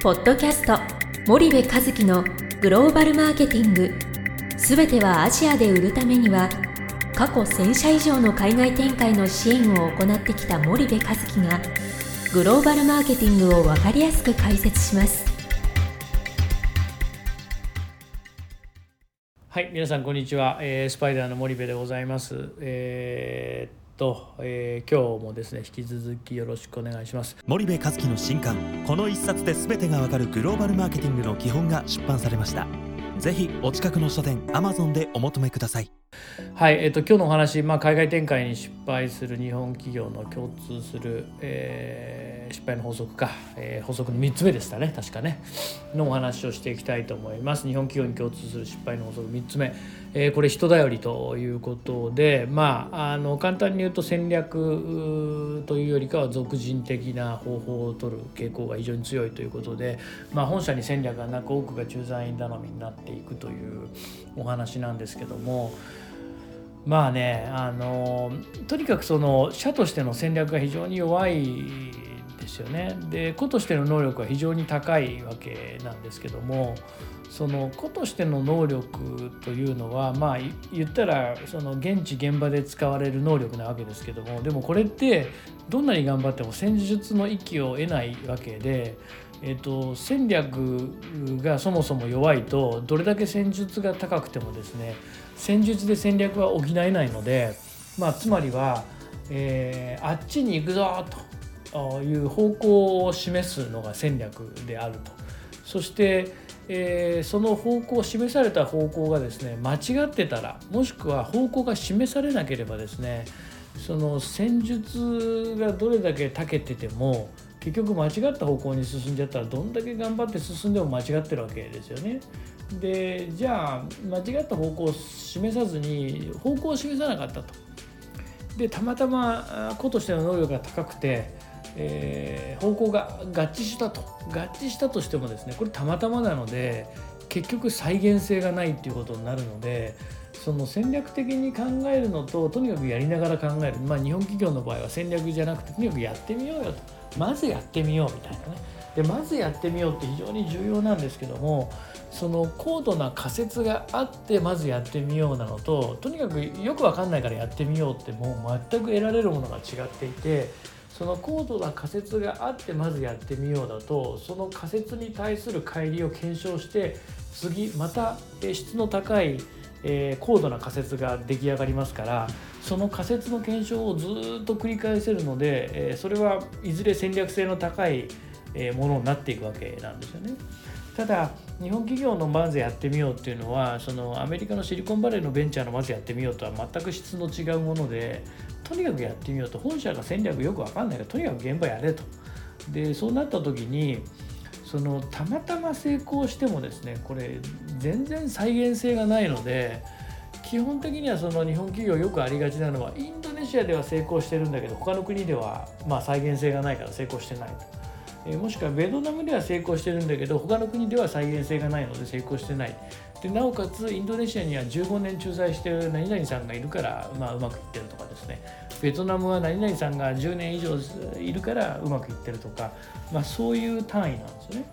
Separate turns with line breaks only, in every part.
ポッドキャスト森部和樹のグローバルマーケティング。すべてはアジアで売るためには過去1000社以上の海外展開の支援を行ってきた森部和樹がグローバルマーケティングを分かりやすく解説します。
はい皆さんこんにちは、えー、スパイダーの森部でございます。えー、と、えー、今日もですね引き続きよろしくお願いします。
森部和樹の新刊この一冊で全てがわかるグローバルマーケティングの基本が出版されました。ぜひお近くの書店アマゾンでお求めください。
はい、えっと、今日のお話、まあ、海外展開に失敗する日本企業の共通する、えー、失敗の法則か、えー、法則の3つ目でしたね。確かね。のお話をしていきたいと思います。日本企業に共通する失敗の法則3つ目、えー、これ人頼りということでまああの簡単に言うと戦略というよりかは俗人的な方法を取る傾向が非常に強いということで、まあ、本社に戦略がなく多くが駐在員頼みになっていくというお話なんですけどもまあねあのとにかくその社としての戦略が非常に弱いですよね。で個としての能力は非常に高いわけなんですけどもその個としての能力というのはまあ言ったらその現地現場で使われる能力なわけですけどもでもこれってどんなに頑張っても戦術の域を得ないわけで。えーと、戦略がそもそも弱いとどれだけ戦術が高くてもですね戦術で戦略は補えないので、まあ、つまりは、えー、あっちに行くぞという方向を示すのが戦略であるとそしてえー、その方向示された方向がですね間違ってたらもしくは方向が示されなければですねその戦術がどれだけ長けてても結局間違った方向に進んじゃったらどんだけ頑張って進んでも間違ってるわけですよね。でじゃあ間違った方向を示さずに方向を示さなかったと。でたまたま子としての能力が高くてえー、方向が合致したと。合致したとしてもですねこれたまたまなので結局再現性がないっていうことになるのでその戦略的に考えるのととにかくやりながら考える。まあ日本企業の場合は戦略じゃなくてとにかくやってみようよと。まずやってみようみたいなね。でまずやってみようって非常に重要なんですけどもその高度な仮説があってまずやってみようなのととにかくよく分かんないからやってみようってもう全く得られるものが違っていてその高度な仮説があってまずやってみようだとその仮説に対する乖離を検証して次また質の高い、高度な仮説が出来上がりますからその仮説の検証をずっと繰り返せるので、それはいずれ戦略性の高いものになっていくわけなんですよね。ただ日本企業のまずやってみようっていうのはそのアメリカのシリコンバレーのベンチャーのまずやってみようとは全く質の違うものでとにかくやってみようと本社が戦略よく分かんないからとにかく現場やれとでそうなった時にそのたまたま成功してもですねこれ全然再現性がないので基本的にはその日本企業よくありがちなのはインドネシアでは成功してるんだけど他の国ではま再現性がないから成功してないと。えもしくはベトナムでは成功してるんだけど他の国では再現性がないので成功してない。でなおかつインドネシアには15年駐在してる何々さんがいるから、まあ、うまくいってるとかですね。ベトナムは何々さんが10年以上いるからうまくいってるとか、まあ、そういう単位なんですよね。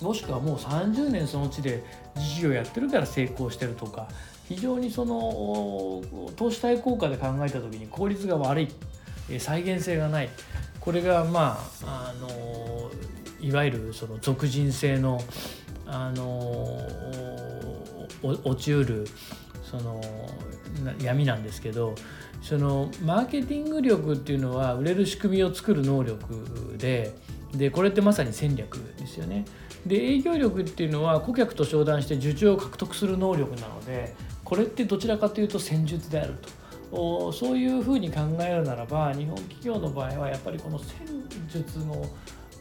もしくはもう30年その地で事業やってるから成功してるとか。非常にその投資対効果で考えた時に効率が悪い。再現性がない。これがまああのいわゆるその俗人性のあの落ちうるその闇なんですけどそのマーケティング力っていうのは売れる仕組みを作る能力ででこれってまさに戦略ですよね。で営業力っていうのは顧客と商談して受注を獲得する能力なのでこれってどちらかというと戦術であると。そういうふうに考えるならば日本企業の場合はやっぱりこの戦術の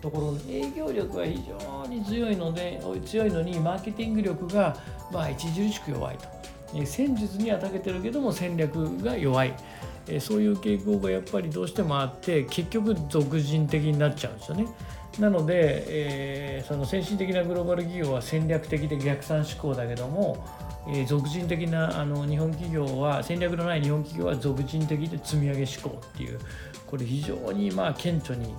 ところの営業力が非常に強いので強いのにマーケティング力がまあ著しく弱いと戦術には長けてるけども戦略が弱いそういう傾向がやっぱりどうしてもあって結局俗人的になっちゃうんですよね。なので、えー、その先進的なグローバル企業は戦略的で逆算思考だけどもえー、俗人的なあの日本企業は戦略のない日本企業は俗人的で積み上げ思考っていうこれ非常にまあ顕著に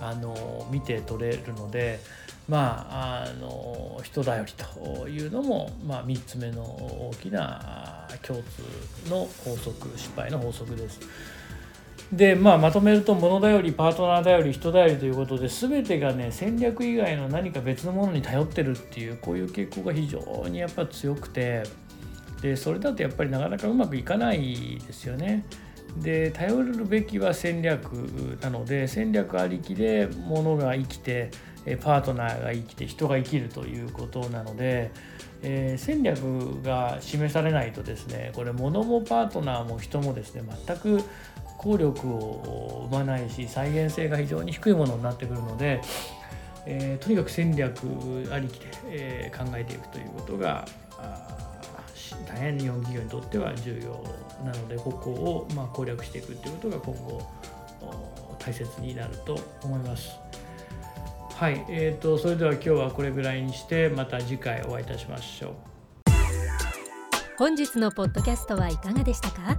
あの見て取れるのでまあ、あの人頼りというのも、まあ、3つ目の大きな共通の法則失敗の法則です。でまあ、まとめると物頼りパートナー頼り人頼りということで全てがね戦略以外の何か別のものに頼ってるっていうこういう傾向が非常にやっぱ強くてでそれだとやっぱりなかなかうまくいかないですよね。で頼るべきは戦略なので戦略ありきで物が生きてパートナーが生きて人が生きるということなので、えー、戦略が示されないとですねこれ物もパートナーも人もですね全く効力を生まないし再現性が非常に低いものになってくるので、えー、とにかく戦略ありきで、えー、考えていくということが大変日本企業にとっては重要なのでここをま攻略していくということが今後大切になると思います。はい、えーと、それでは今日はこれぐらいにしてまた次回お会いいたしましょう。
本日のポッドキャストはいかがでしたか？